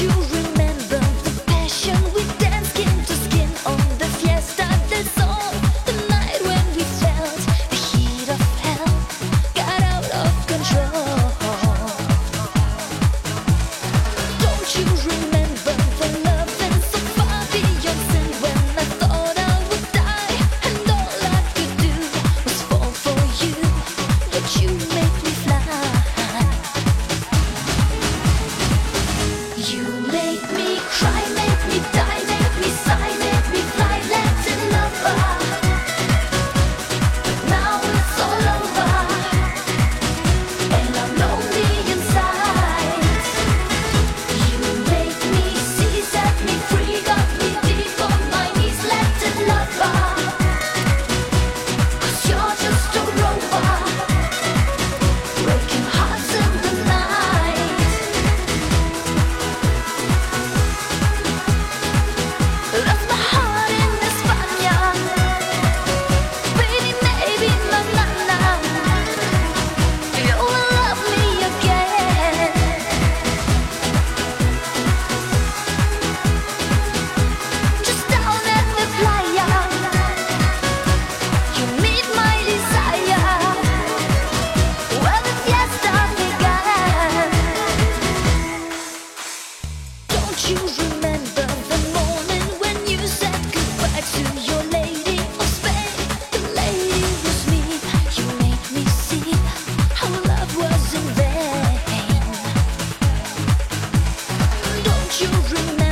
you you remember?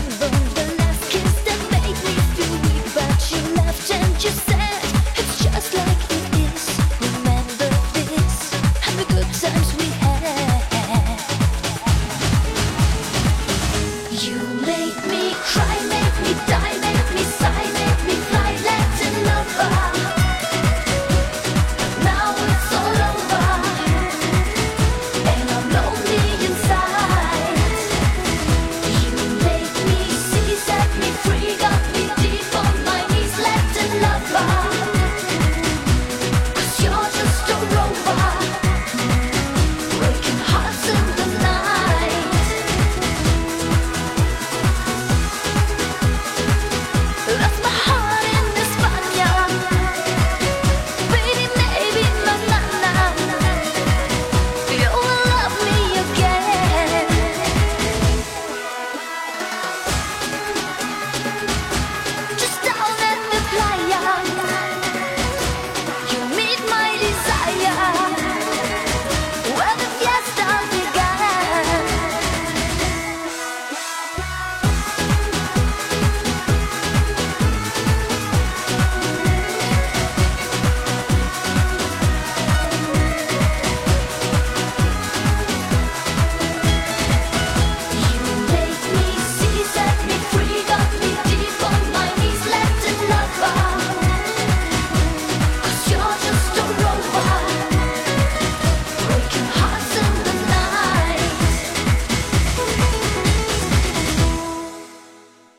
Yeah.